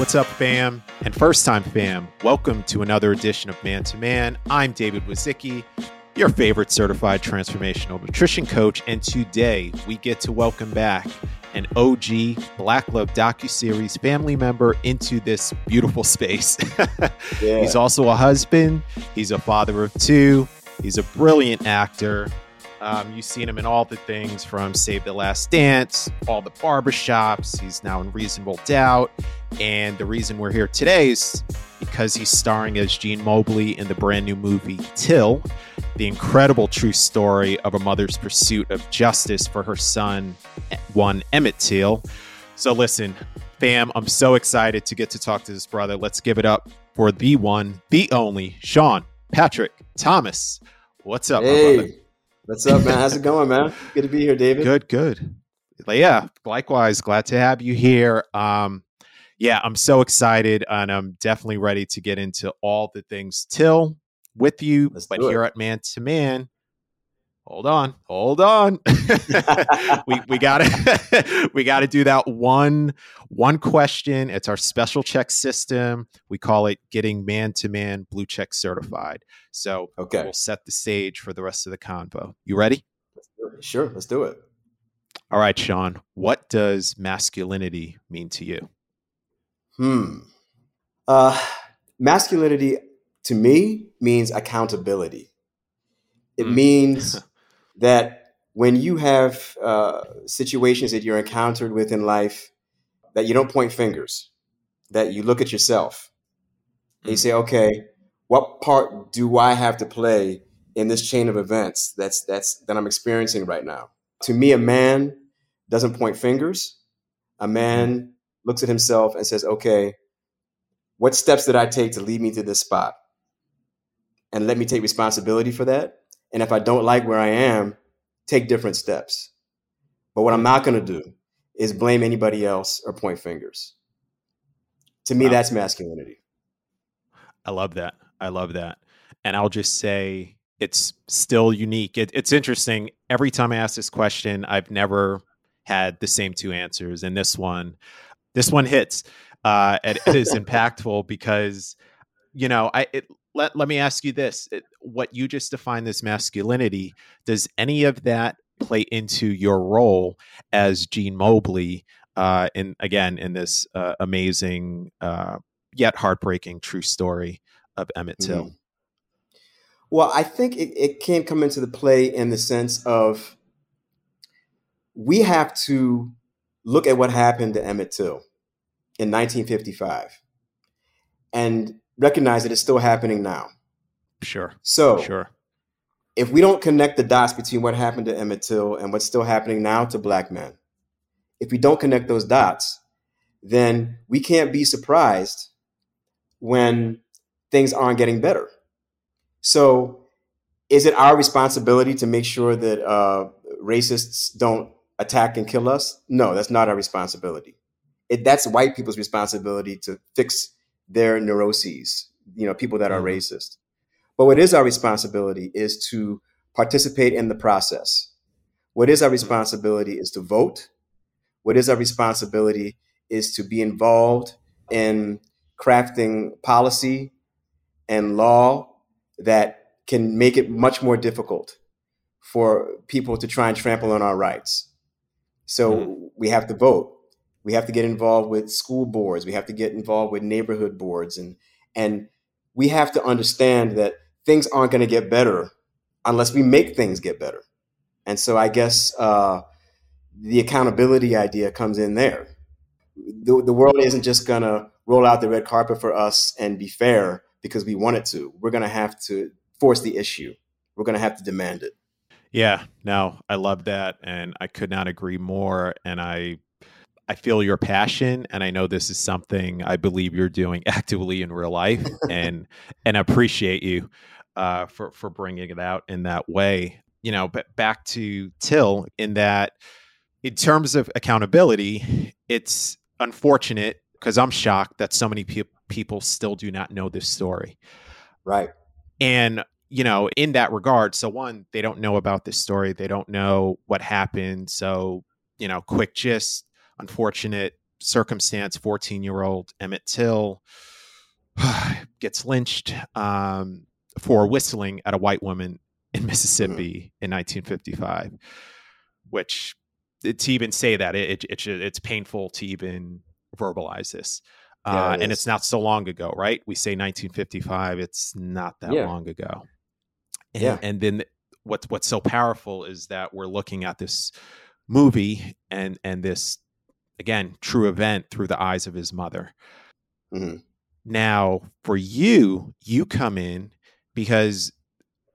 What's up, fam? And first time fam, welcome to another edition of Man to Man. I'm David Wazicki, your favorite certified transformational nutrition coach. And today we get to welcome back an OG Black Love docuseries family member into this beautiful space. yeah. He's also a husband, he's a father of two, he's a brilliant actor. Um, you've seen him in all the things from Save the Last Dance, all the barbershops. He's now in Reasonable Doubt. And the reason we're here today is because he's starring as Gene Mobley in the brand new movie Till, the incredible true story of a mother's pursuit of justice for her son, one Emmett Till. So, listen, fam, I'm so excited to get to talk to this brother. Let's give it up for the one, the only Sean Patrick Thomas. What's up, hey. What's up, man? How's it going, man? Good to be here, David. Good, good. Yeah, likewise. Glad to have you here. Um, yeah, I'm so excited and I'm definitely ready to get into all the things till with you. Let's but here at Man to Man, hold on, hold on. we we gotta we gotta do that one one question. It's our special check system. We call it getting man to man blue check certified. So okay, we'll set the stage for the rest of the convo. You ready? Sure, let's do it. All right, Sean. What does masculinity mean to you? Hmm. Uh, masculinity to me means accountability. It mm. means that when you have uh, situations that you're encountered with in life, that you don't point fingers, that you look at yourself and you hmm. say, okay, what part do I have to play in this chain of events that's that's that I'm experiencing right now? To me, a man doesn't point fingers. A man hmm. looks at himself and says, okay, what steps did I take to lead me to this spot? And let me take responsibility for that. And if I don't like where I am, take different steps. But what I'm not going to do is blame anybody else or point fingers. To me, wow. that's masculinity. I love that. I love that. And I'll just say it's still unique. It, it's interesting. Every time I ask this question, I've never had the same two answers. And this one, this one hits. Uh, it, it is impactful because, you know, I, it, let, let me ask you this what you just defined as masculinity does any of that play into your role as gene mobley uh, in again in this uh, amazing uh, yet heartbreaking true story of emmett till mm-hmm. well i think it, it can come into the play in the sense of we have to look at what happened to emmett till in 1955 and recognize that it's still happening now. Sure. So, sure. If we don't connect the dots between what happened to Emmett Till and what's still happening now to black men, if we don't connect those dots, then we can't be surprised when things aren't getting better. So, is it our responsibility to make sure that uh, racists don't attack and kill us? No, that's not our responsibility. It, that's white people's responsibility to fix their neuroses, you know, people that are mm-hmm. racist. But what is our responsibility is to participate in the process. What is our mm-hmm. responsibility is to vote. What is our responsibility is to be involved in crafting policy and law that can make it much more difficult for people to try and trample on our rights. So mm-hmm. we have to vote we have to get involved with school boards. We have to get involved with neighborhood boards. And and we have to understand that things aren't going to get better unless we make things get better. And so i guess uh, the accountability idea comes in there. The, the world isn't just going to roll out the red carpet for us and be fair because we want it to. We're going to have to force the issue. We're going to have to demand it. Yeah. No i love that and i could not agree more and i I feel your passion, and I know this is something I believe you're doing actively in real life, and and appreciate you uh, for for bringing it out in that way. You know, but back to Till in that, in terms of accountability, it's unfortunate because I'm shocked that so many pe- people still do not know this story. Right. And you know, in that regard, so one, they don't know about this story. They don't know what happened. So, you know, quick gist unfortunate circumstance 14 year old Emmett Till gets lynched um, for whistling at a white woman in Mississippi mm-hmm. in 1955, which to even say that it, it, it, it's painful to even verbalize this. Uh, it and it's not so long ago, right? We say 1955. It's not that yeah. long ago. And, yeah. and then what's what's so powerful is that we're looking at this movie and and this again true event through the eyes of his mother. Mm-hmm. Now, for you, you come in because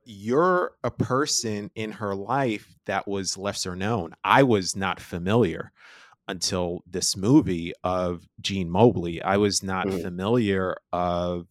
you're a person in her life that was lesser known. I was not familiar until this movie of Gene Mobley. I was not mm-hmm. familiar of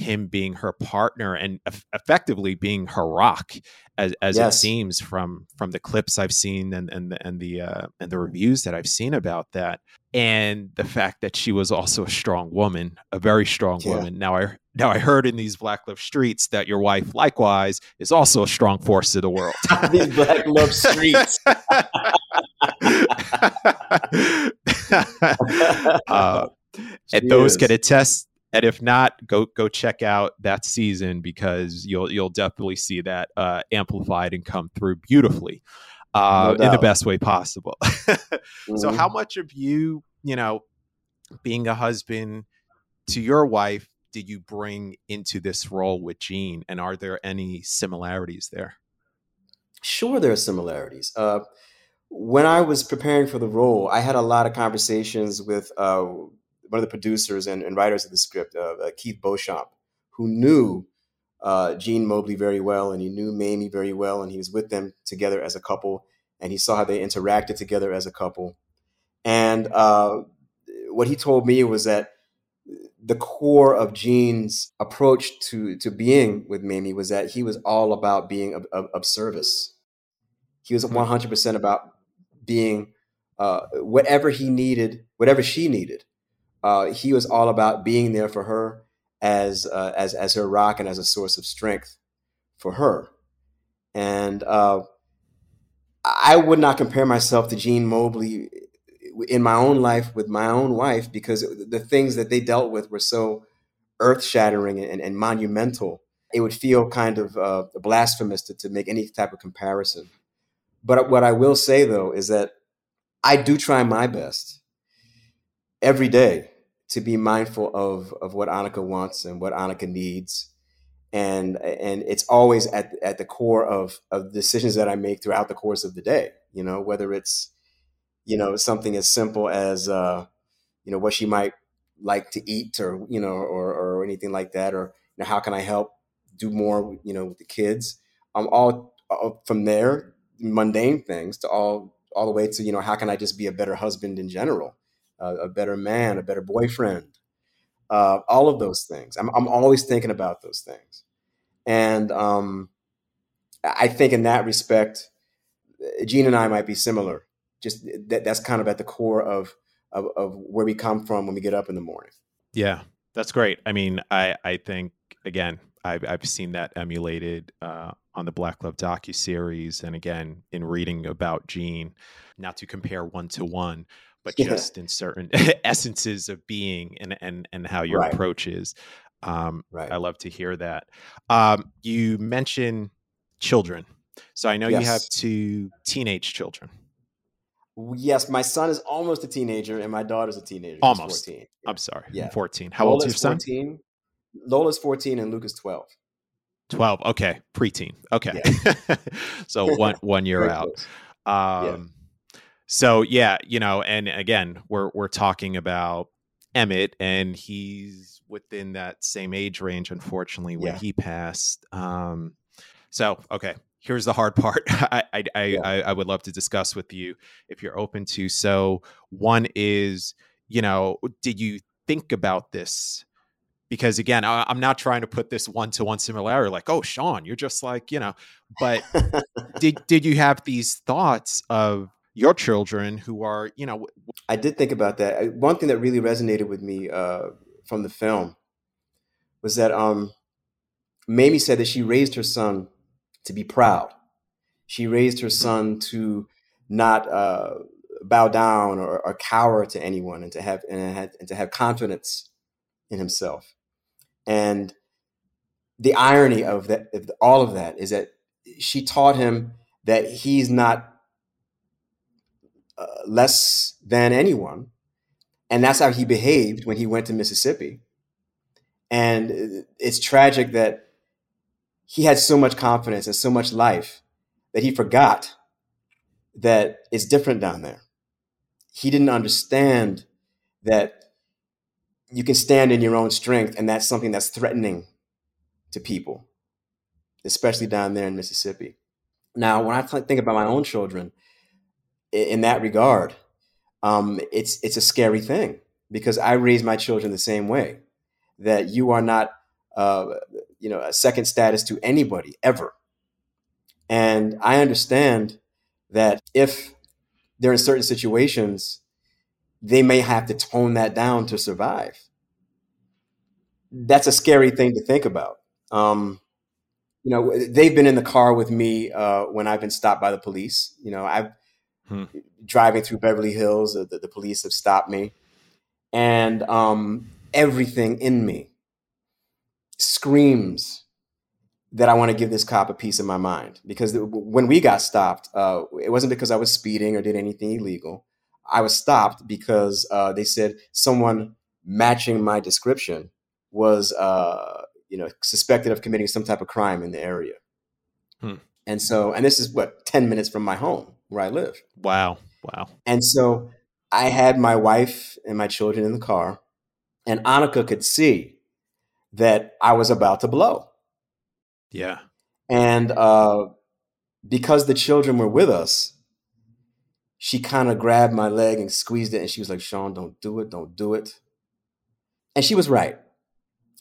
him being her partner and effectively being her rock as, as yes. it seems from from the clips I've seen and and the, and the uh, and the reviews that I've seen about that and the fact that she was also a strong woman a very strong yeah. woman now I now I heard in these Black Love streets that your wife likewise is also a strong force of the world these Black Love streets uh, and those can attest and if not, go go check out that season because you'll you'll definitely see that uh, amplified and come through beautifully uh, no in the best way possible. mm-hmm. So, how much of you, you know, being a husband to your wife, did you bring into this role with Gene, and are there any similarities there? Sure, there are similarities. Uh, when I was preparing for the role, I had a lot of conversations with uh, one of the producers and, and writers of the script, uh, uh, Keith Beauchamp, who knew uh, Gene Mobley very well, and he knew Mamie very well, and he was with them together as a couple, and he saw how they interacted together as a couple. And uh, what he told me was that the core of Gene's approach to to being with Mamie was that he was all about being of, of, of service. He was 100% hmm. about being uh, whatever he needed, whatever she needed uh, he was all about being there for her as uh, as as her rock and as a source of strength for her. And uh, I would not compare myself to Gene Mobley in my own life with my own wife because the things that they dealt with were so earth shattering and, and, monumental. It would feel kind of uh, blasphemous to, to make any type of comparison. But what I will say though is that I do try my best every day to be mindful of of what Aonika wants and what Aonika needs. And and it's always at at the core of of decisions that I make throughout the course of the day. You know, whether it's you know something as simple as uh, you know what she might like to eat, or you know, or or anything like that, or you know, how can I help do more, you know, with the kids. Um, all, all from there, mundane things to all all the way to you know how can I just be a better husband in general a, better man, a better boyfriend, uh, all of those things. I'm, I'm always thinking about those things. And um, I think in that respect, Gene and I might be similar. Just that, that's kind of at the core of, of, of where we come from when we get up in the morning. Yeah, that's great. I mean, I, I think, again, I've, I've seen that emulated uh, on the Black Love docu series, and again in reading about Gene. Not to compare one to one, but yeah. just in certain essences of being and and and how your right. approach is. Um, right. I love to hear that. Um, you mentioned children, so I know yes. you have two teenage children. Yes, my son is almost a teenager, and my daughter's a teenager. Almost. 14. I'm sorry. Yeah. 14. How old is your son? 14. Lola's 14 and Luke is 12. 12. Okay. Preteen. Okay. Yeah. so one one year out. Um, so yeah, you know, and again, we're we're talking about Emmett, and he's within that same age range, unfortunately, when yeah. he passed. Um, so okay, here's the hard part. I I, I, yeah. I I would love to discuss with you if you're open to. So one is, you know, did you think about this? Because again, I, am not trying to put this one to one similarity, like, oh, Sean, you're just like, you know, but did did you have these thoughts of your children who are, you know. I did think about that. One thing that really resonated with me uh, from the film was that um, Mamie said that she raised her son to be proud. She raised her son to not uh, bow down or, or cower to anyone and to have and, and to have confidence in himself. And the irony of that, of all of that, is that she taught him that he's not uh, less than anyone, and that's how he behaved when he went to Mississippi. And it's tragic that he had so much confidence and so much life that he forgot that it's different down there. He didn't understand that you can stand in your own strength, and that's something that's threatening to people, especially down there in Mississippi. Now, when I think about my own children, in that regard, um, it's it's a scary thing because I raise my children the same way that you are not, uh, you know, a second status to anybody ever. And I understand that if they're in certain situations, they may have to tone that down to survive. That's a scary thing to think about. Um, you know, they've been in the car with me uh, when I've been stopped by the police. You know, I've hmm. driving through Beverly Hills. The, the, police have stopped me, and um, everything in me screams that I want to give this cop a piece of my mind. Because when we got stopped, uh, it wasn't because I was speeding or did anything illegal. I was stopped because uh, they said someone matching my description was, uh, you know, suspected of committing some type of crime in the area. Hmm. And so, and this is what ten minutes from my home where I live. Wow, wow. And so, I had my wife and my children in the car, and Aonika could see that I was about to blow yeah. And uh, because the children were with us, she kind of grabbed my leg and squeezed it. And she was like, Sean, don't do it. Don't do it. And she was right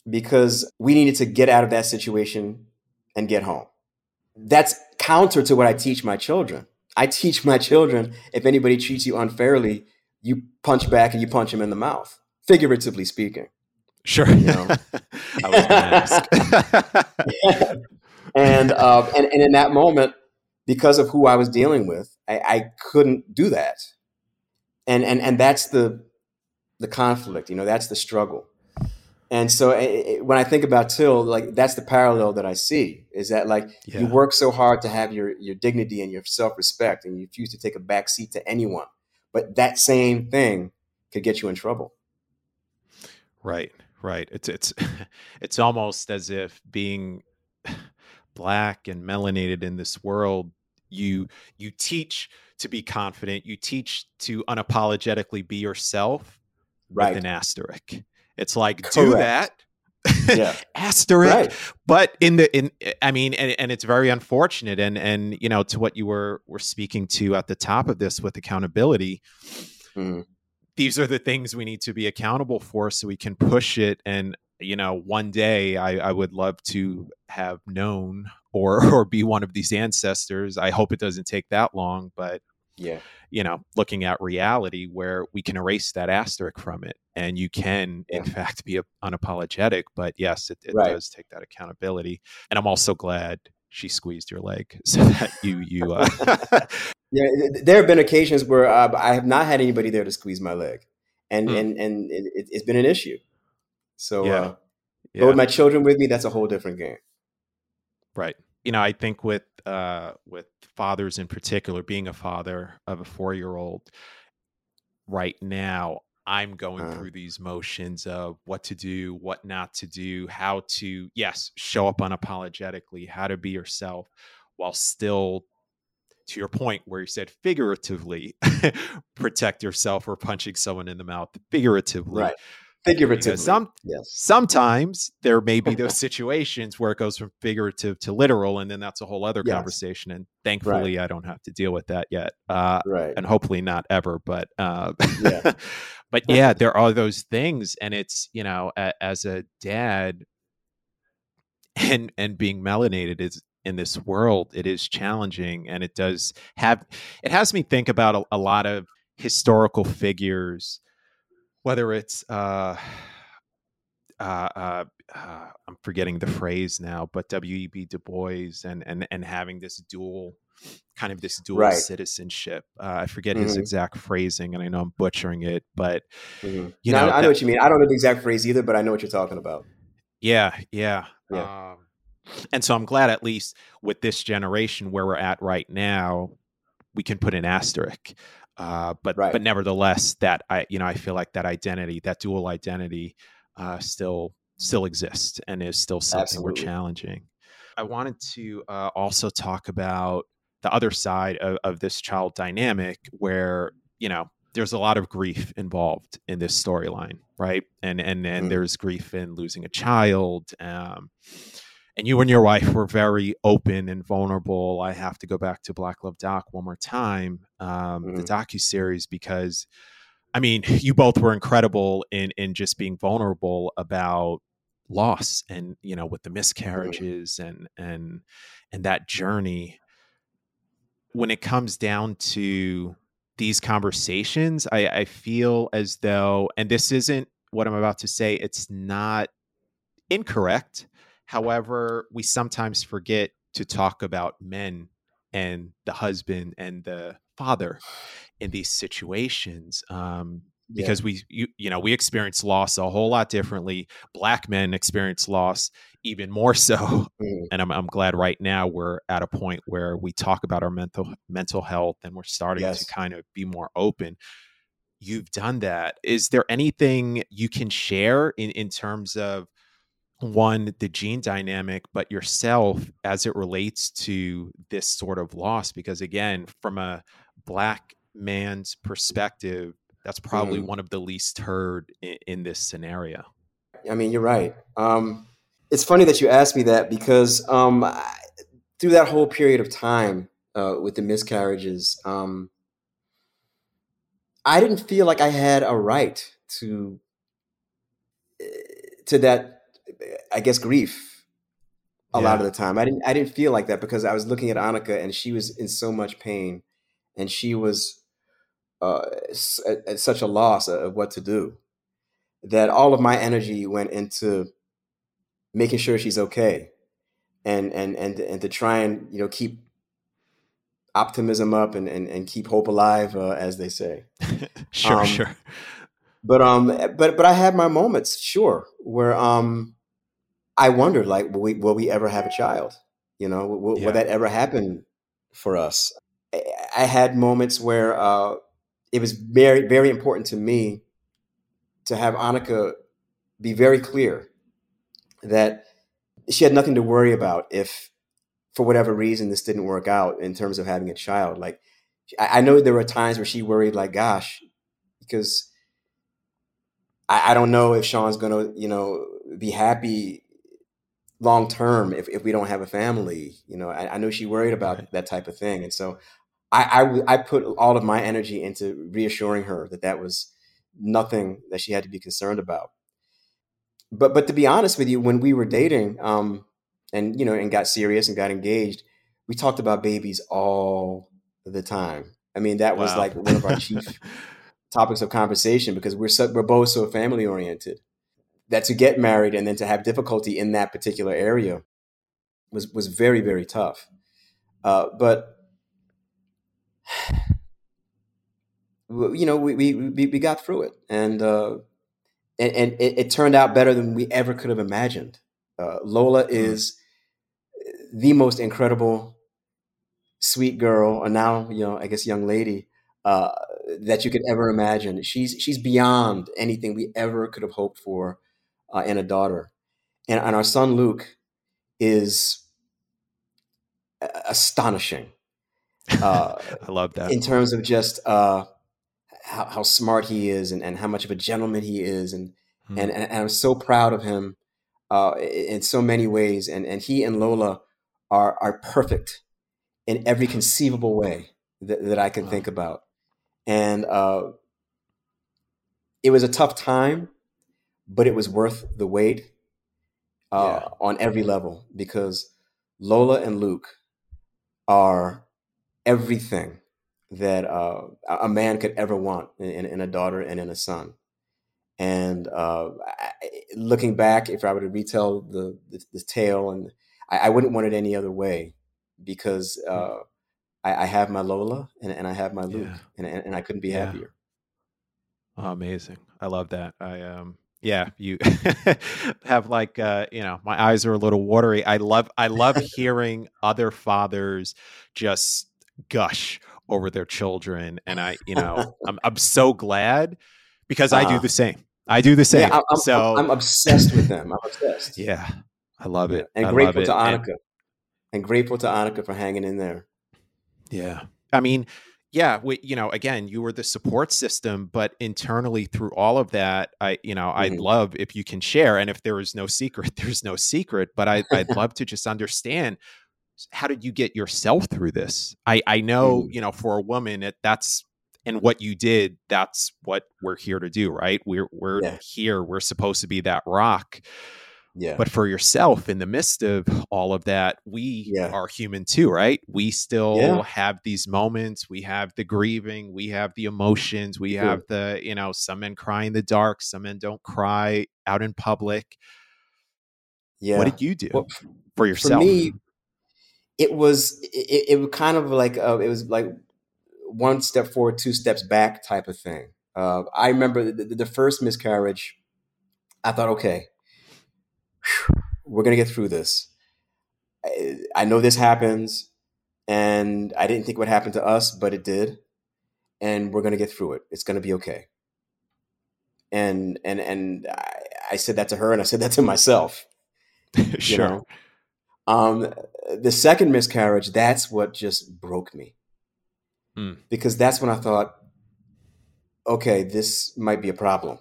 because we needed to get out of that situation and get home. That's counter to what I teach my children. I teach my children if anybody treats you unfairly, you punch back and you punch them in the mouth, figuratively speaking. Sure. You know? I was ask. and, uh, and and in that moment, because of who I was dealing with, I, I couldn't do that. And and and that's the the conflict. You know, that's the struggle. And so it, it, when I think about Till, like that's the parallel that I see is that like yeah. you work so hard to have your your dignity and your self respect, and you refuse to take a back seat to anyone. But that same thing could get you in trouble. Right. Right. It's it's it's almost as if being black and melanated in this world, you you teach to be confident, you teach to unapologetically be yourself right. with an asterisk. It's like Correct. do that. yeah. asterisk. Right. But in the in I mean, and, and it's very unfortunate. And and you know, to what you were were speaking to at the top of this with accountability. Mm these are the things we need to be accountable for so we can push it and you know one day I, I, would love to have known or or be one of these ancestors i hope it doesn't take that long but yeah you know looking at reality where we can erase that asterisk from it and you can yeah. in fact be unapologetic but yes it, it right. does take that accountability and i'm also glad she squeezed your leg so that you you uh, Yeah, there have been occasions where uh, I have not had anybody there to squeeze my leg, and mm. and and it, has been an issue. So, yeah. Uh, yeah. but with my children with me, that's a whole different game. Right. You know, I think with uh, with fathers in particular, being a father of a four year old, right now, I'm going uh, through these motions of what to do, what not to do, how to yes, show up unapologetically, how to be yourself while still to your point where you said figuratively protect yourself or punching someone in the mouth figuratively right figuratively some, yes. sometimes there may be those situations where it goes from figurative to literal and then that's a whole other yes. conversation and thankfully right. i don't have to deal with that yet uh, right and hopefully not ever but uh, yeah. but yeah there are those things and it's you know a, as a dad and and being melanated is in this world it is challenging and it does have it has me think about a, a lot of historical figures whether it's uh, uh, uh, uh, I'm forgetting the phrase now, but W.E.B. Du Bois and and and having this dual kind of this dual Right. citizenship. Uh, I forget his Mhm. exact phrasing, and I know I'm butchering it, but Mhm. you No, know, I know that- what you mean. I don't know the exact phrase either, but I know what you're talking about. yeah, yeah. Yeah. Um, and so I'm glad, at least with this generation where we're at right now, we can put an asterisk. Uh, but Right. but nevertheless, that I you know I feel like that identity, that dual identity, uh, still still exists and is still something we're challenging. I wanted to uh, also talk about the other side of, of this child dynamic, where you know there's a lot of grief involved in this storyline, right? And and and Mhm. there's grief in losing a child. Um, and you and your wife were very open and vulnerable. I have to go back to Black Love Doc one more time, um, the Mhm. docu series, because I mean, you both were incredible in in just being vulnerable about loss and you know with the miscarriages and and and that journey. When it comes down to these conversations, I, I feel as though, and this isn't what I'm about to say, it's not incorrect. However, we sometimes forget to talk about men and the husband and the father in these situations um, Yeah. because we you, you know we experience loss a whole lot differently. Black men experience loss even more so, Mhm. and I'm I'm glad right now we're at a point where we talk about our mental mental health and we're starting Yes. to kind of be more open. You've done that. Is there anything you can share in in terms of one the gene dynamic but yourself as it relates to this sort of loss because again from a black man's perspective that's probably Mhm. one of the least heard in, in this scenario I mean, you're right. Um, it's funny that you asked me that because um, I, through that whole period of time uh, with the miscarriages, um, I didn't feel like I had a right to eh, to that. I guess grief. A lot of the time, I didn't. I didn't feel like that because I was looking at Aonika and she was in so much pain, and she was uh, at such a loss of what to do that all of my energy went into making sure she's okay and and and and to try and you know keep optimism up and and, and keep hope alive uh, as they say sure Um, sure but um but but i had my moments sure where um i wondered like will we will we ever have a child? You know will, will that ever happen for us? I, I had moments where uh it was very very important to me to have aonika be very clear that she had nothing to worry about if for whatever reason this didn't work out in terms of having a child. Like i, I know there were times where she worried like gosh because I, I don't know if sean's gonna you know be happy long term if, if we don't have a family you know i, I know she worried about Right. that type of thing and so I I put all of my energy into reassuring her that that was nothing that she had to be concerned about but but to be honest with you, when we were dating, um, and you know, and got serious and got engaged, we talked about babies all the time. I mean, that was Wow. like one of our chief topics of conversation because we're so, we're both so family oriented that to get married and then to have difficulty in that particular area was was very very tough. Uh, but you know, we we we, got through it, and uh, and, and it, it turned out better than we ever could have imagined. Uh, Lola is the most incredible, sweet girl, or now you know, I guess, young lady uh, that you could ever imagine. She's she's beyond anything we ever could have hoped for uh, in a daughter, and, and our son Luke is astonishing uh, i love that in terms of just uh, how, how smart he is and, and how much of a gentleman he is and Hmm. and, and I'm so proud of him uh, in so many ways. And and he and Lola are are perfect in every conceivable way that, that I can Wow. think about. And uh, it was a tough time, but it was worth the wait uh, Yeah. on every level because Lola and Luke are everything that uh, a man could ever want in, in a daughter and in a son. And uh, looking back, if I were to retell the the, the tale, and I, I wouldn't want it any other way, because uh, I, I have my Lola and, and I have my Luke, Yeah. and, and and I couldn't be Yeah. happier. Oh, amazing. I love that. I um yeah, you have like uh, you know, my eyes are a little watery. I love I love hearing other fathers just gush over their children and I, you know, I'm I'm so glad because I do Uh-huh. the same. I do the same. Yeah, I'm, I'm, so I'm obsessed with them. I'm obsessed. yeah, I love it. and I grateful it. to And- Aonika, and grateful to Aonika for hanging in there. Yeah. I mean, yeah, we, you know, again, you were the support system, but internally through all of that, I, you know, I'd Mhm. love if you can share. And if there is no secret, there's no secret, but I, I'd love to just understand how did you get yourself through this? I, I know, Mm. you know, for a woman, it, that's, and what you did, that's what we're here to do, right? We're, we're Yeah. here. We're supposed to be that rock. Yeah, But for yourself, in the midst of all of that, we Yeah. are human too, right? We still Yeah. have these moments. We have the grieving. We have the emotions. We Sure. have the, you know, some men cry in the dark. Some men don't cry out in public. yeah. What did you do Well, for yourself? For me, it was it, it was kind of like uh, it was like one step forward, two steps back type of thing. Uh, I remember the, the first miscarriage. I thought, okay, we're gonna get through this. I, I know this happens, and I didn't think it would happen to us, but it did, and we're gonna get through it. It's gonna be okay. And and and I, I said that to her, and I said that to myself. you sure. know? Um, the second miscarriage, that's what just broke me. Mm. Because that's when I thought, okay, this might be a problem.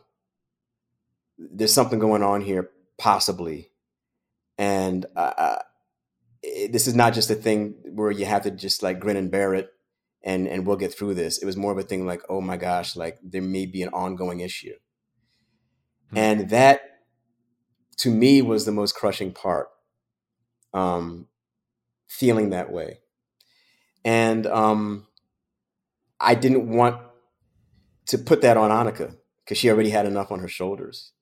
There's something going on here, possibly. And uh, uh, it- this is not just a thing where you have to just like grin and bear it and, and we'll get through this. It was more of a thing like, oh my gosh, like there may be an ongoing issue. Hmm. And that to me was the most crushing part um, feeling that way. And um, I didn't want to put that on Aonika because she already had enough on her shoulders,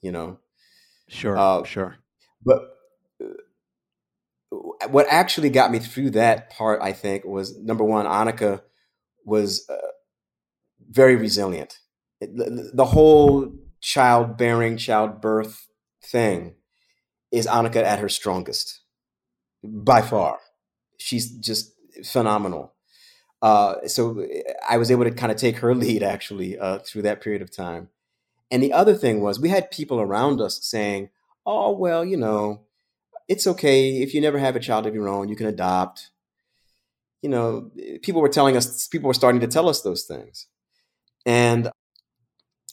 you know. Sure. uh, sure. But uh, what actually got me through that part, I think, was number one, Aonika was uh, very resilient. It- the, the whole childbearing, childbirth thing is Aonika at her strongest by far. She's just phenomenal. Uh, so I was able to kind of take her lead actually uh, through that period of time. And the other thing was we had people around us saying, "Oh well, you know, it's okay if you never have a child of your own, you can adopt." You know, people were telling us, people were starting to tell us those things, and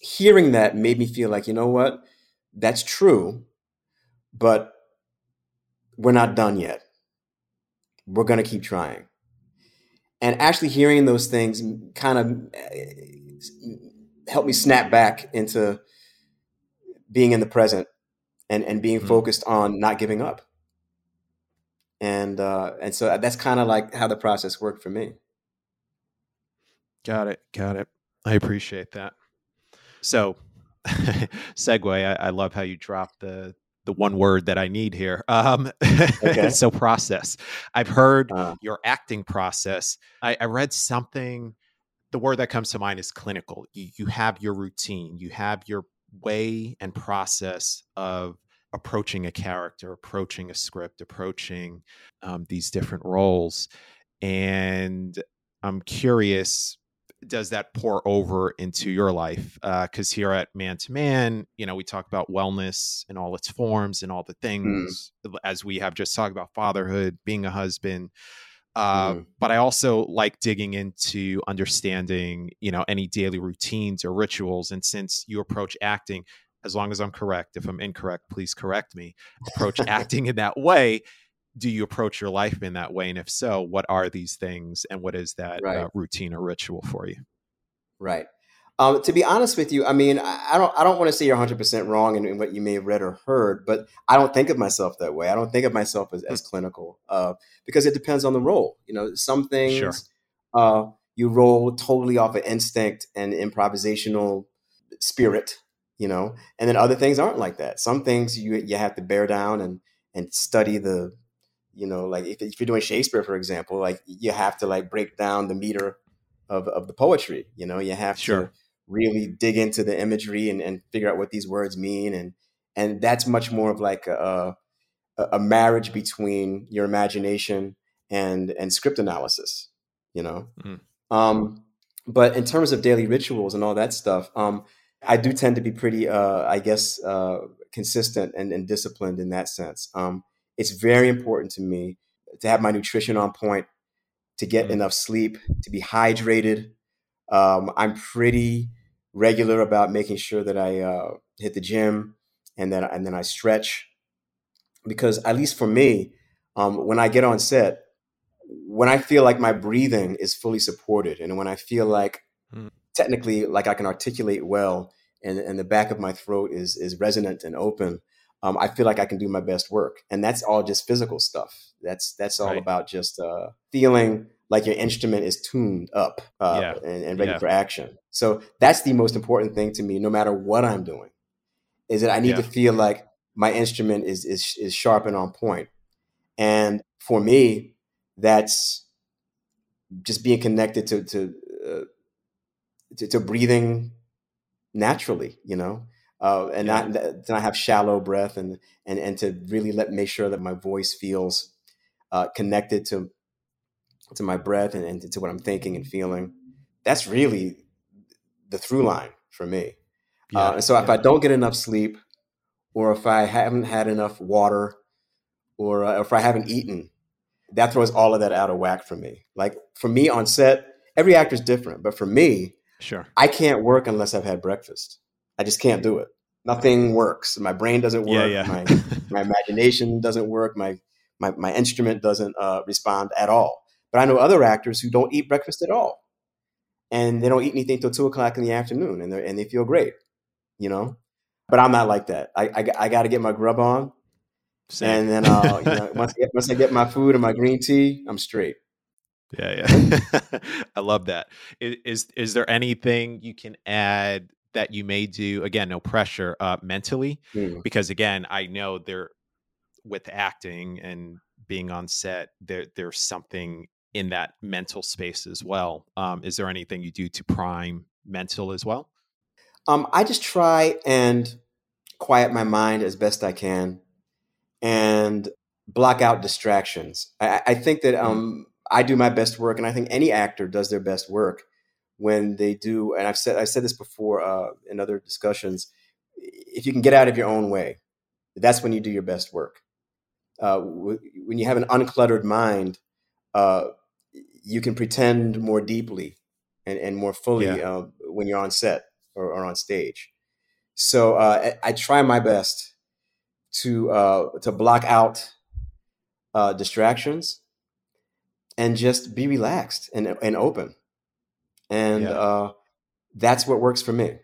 hearing that made me feel like, you know what, that's true, but we're not done yet. We're going to keep trying. And actually hearing those things kind of eh, helped me snap back into being in the present and, and being Mhm. focused on not giving up. And uh, and so that's kind of like how the process worked for me. Got it. Got it. I appreciate that. So, segue. I, I love how you dropped the the one word that I need here. Um, Okay. so process. I've heard Uh, your acting process. I, I read something. The word that comes to mind is clinical. You, you have your routine. You have your way and process of approaching a character, approaching a script, approaching um, these different roles. And I'm curious, does that pour over into your life? Because here at Man to Man, you know, we talk about wellness in all its forms and all the things, as we have just talked about fatherhood, being a husband. Uh, Mhm. But I also like digging into understanding, you know, any daily routines or rituals. And since you approach acting, as long as I'm correct, if I'm incorrect, please correct me. Approach acting in that way. Do you approach your life in that way? And if so, what are these things and what is that Right. uh, routine or ritual for you? Right. Um, to be honest with you, I mean, I don't, I don't want to say you're 100 percent wrong in, in what you may have read or heard, but I don't think of myself that way. I don't think of myself as, as clinical uh, because it depends on the role. You know, some things Sure. uh, you roll totally off of instinct and improvisational spirit. You know, and then other things aren't like that. Some things you you have to bear down and and study the you know, like if, if you're doing Shakespeare, for example, like you have to like break down the meter of, of the poetry. You know, you have sure. to really dig into the imagery and, and figure out what these words mean. And, and that's much more of like a, a marriage between your imagination and, and script analysis, you know? Mm. Um, but in terms of daily rituals and all that stuff, um, I do tend to be pretty, uh, I guess, uh, consistent and, and, disciplined in that sense. Um, it's very important to me to have my nutrition on point, to get mm. enough sleep, to be hydrated. Um, I'm pretty regular about making sure that I uh, hit the gym and then and then I stretch because at least for me, um, when I get on set, when I feel like my breathing is fully supported and when I feel like mm. technically like I can articulate well and, and the back of my throat is is resonant and open, um, I feel like I can do my best work. And that's all just physical stuff. That's that's all right. about just uh, feeling like your instrument is tuned up uh, yeah. and, and, ready yeah. for action. So that's the most important thing to me, no matter what I'm doing, is that I need yeah. to feel like my instrument is, is is sharp and on point. And for me, that's just being connected to to, uh, to, to breathing naturally, you know, uh, and not to not have shallow breath, and and and to really let make sure that my voice feels uh, connected to to my breath and, and to what I'm thinking and feeling. That's really the through line for me. Yeah. Uh, and so if I don't get enough sleep, or if I haven't had enough water, or uh, if I haven't eaten, that throws all of that out of whack for me. Like for me on set, every actor is different, but for me, sure, I can't work unless I've had breakfast. I just can't do it. Nothing works. My brain doesn't work. Yeah, yeah. my, my imagination doesn't work. My my, my instrument doesn't uh, respond at all. But I know other actors who don't eat breakfast at all, and they don't eat anything till two o'clock in the afternoon, and they and they feel great, you know. But I'm not like that. I I, I got to get my grub on, Same. and then uh, you know, once I get, once I get my food and my green tea, I'm straight. Yeah, yeah. I love that. Is, is is there anything you can add that you may do? Again, no pressure. Uh, mentally, mm. because again, I know there with acting and being on set, there there's something in that mental space as well. Um, is there anything you do to prime mental as well? Um, I just try and quiet my mind as best I can and block out distractions. I, I think that mm. um, I do my best work, and I think any actor does their best work when they do. And I've said I've said this before uh, in other discussions. If you can get out of your own way, that's when you do your best work. Uh, when you have an uncluttered mind, uh, you can pretend more deeply and, and more fully yeah. uh, when you're on set or, or on stage. So uh, I, I, try my best to uh, to block out uh, distractions and just be relaxed and and open, and yeah. that's what works for me.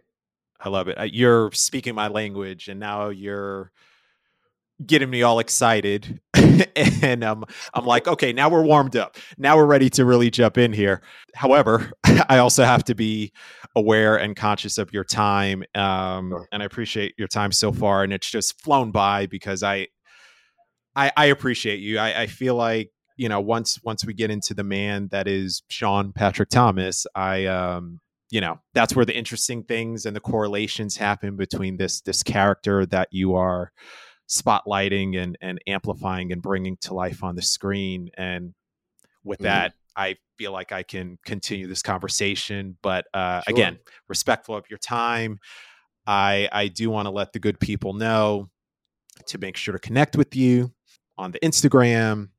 I love it. You're speaking my language, and now you're getting me all excited and um, i'm like okay now we're warmed up. Now we're ready to really jump in here. However i also have to be aware and conscious of your time um, sure. and i appreciate your time so far and it's just flown by because i i, I appreciate you. I, I feel like you know once once we get into the man that is sean patrick thomas i um you know that's where the interesting things and the correlations happen between this this character that you are spotlighting and and amplifying and bringing to life on the screen and with mm. that i feel like i can continue this conversation but uh, sure. again respectful of your time i i do want to let the good people know to make sure to connect with you on the instagram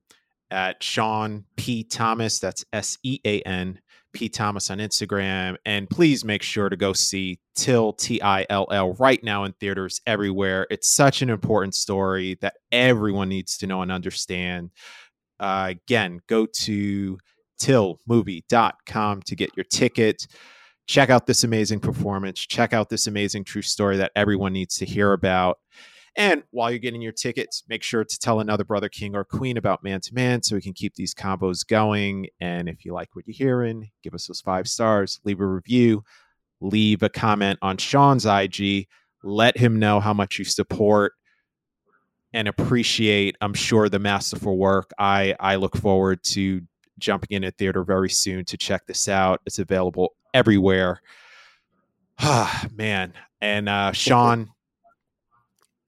at sean p thomas that's s-e-a-n P. Thomas on Instagram. And please make sure to go see Till, T I L L, right now in theaters everywhere. It's such an important story that everyone needs to know and understand. Uh, again, go to tillmovie.com to get your ticket. Check out this amazing performance. Check out this amazing true story that everyone needs to hear about. And while you're getting your tickets, make sure to tell another brother, king, or queen about man to man so we can keep these combos going. And if you like what you're hearing, give us those five stars, leave a review, leave a comment on Sean's IG, let him know how much you support and appreciate, I'm sure, the masterful work. I I look forward to jumping in a theater very soon to check this out. It's available everywhere. Ah, man. And uh, Sean,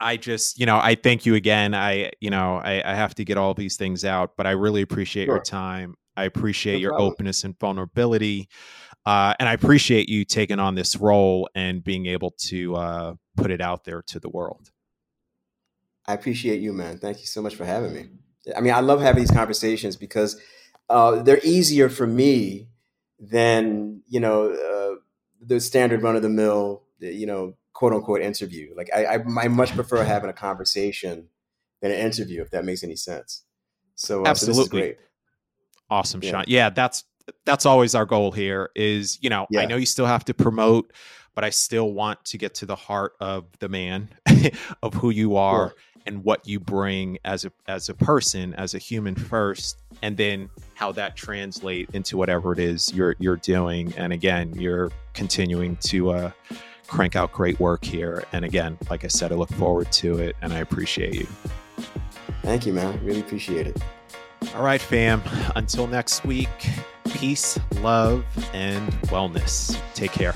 I just, you know, I thank you again. I, you know, I, I have to get all these things out, but I really appreciate sure. your time. I appreciate no your openness and vulnerability. Uh, and I appreciate you taking on this role and being able to uh, put it out there to the world. I appreciate you, man. Thank you so much for having me. I mean, I love having these conversations because uh, they're easier for me than you know uh, the standard run of the mill, you know, quote unquote interview. Like I, I, I, much prefer having a conversation than an interview, if that makes any sense. So uh, absolutely, so awesome, yeah. Sean. Yeah, that's that's always our goal here. Is you know, yeah. I know you still have to promote, but I still want to get to the heart of the man, of who you are. Sure and what you bring as a as a person, as a human first, and then how that translate into whatever it is you're you're doing. And again, you're continuing to uh, crank out great work here. And again, like I said, I look forward to it, and I appreciate you. Thank you, man. Really appreciate it. All right, fam. Until next week, peace, love, and wellness. Take care.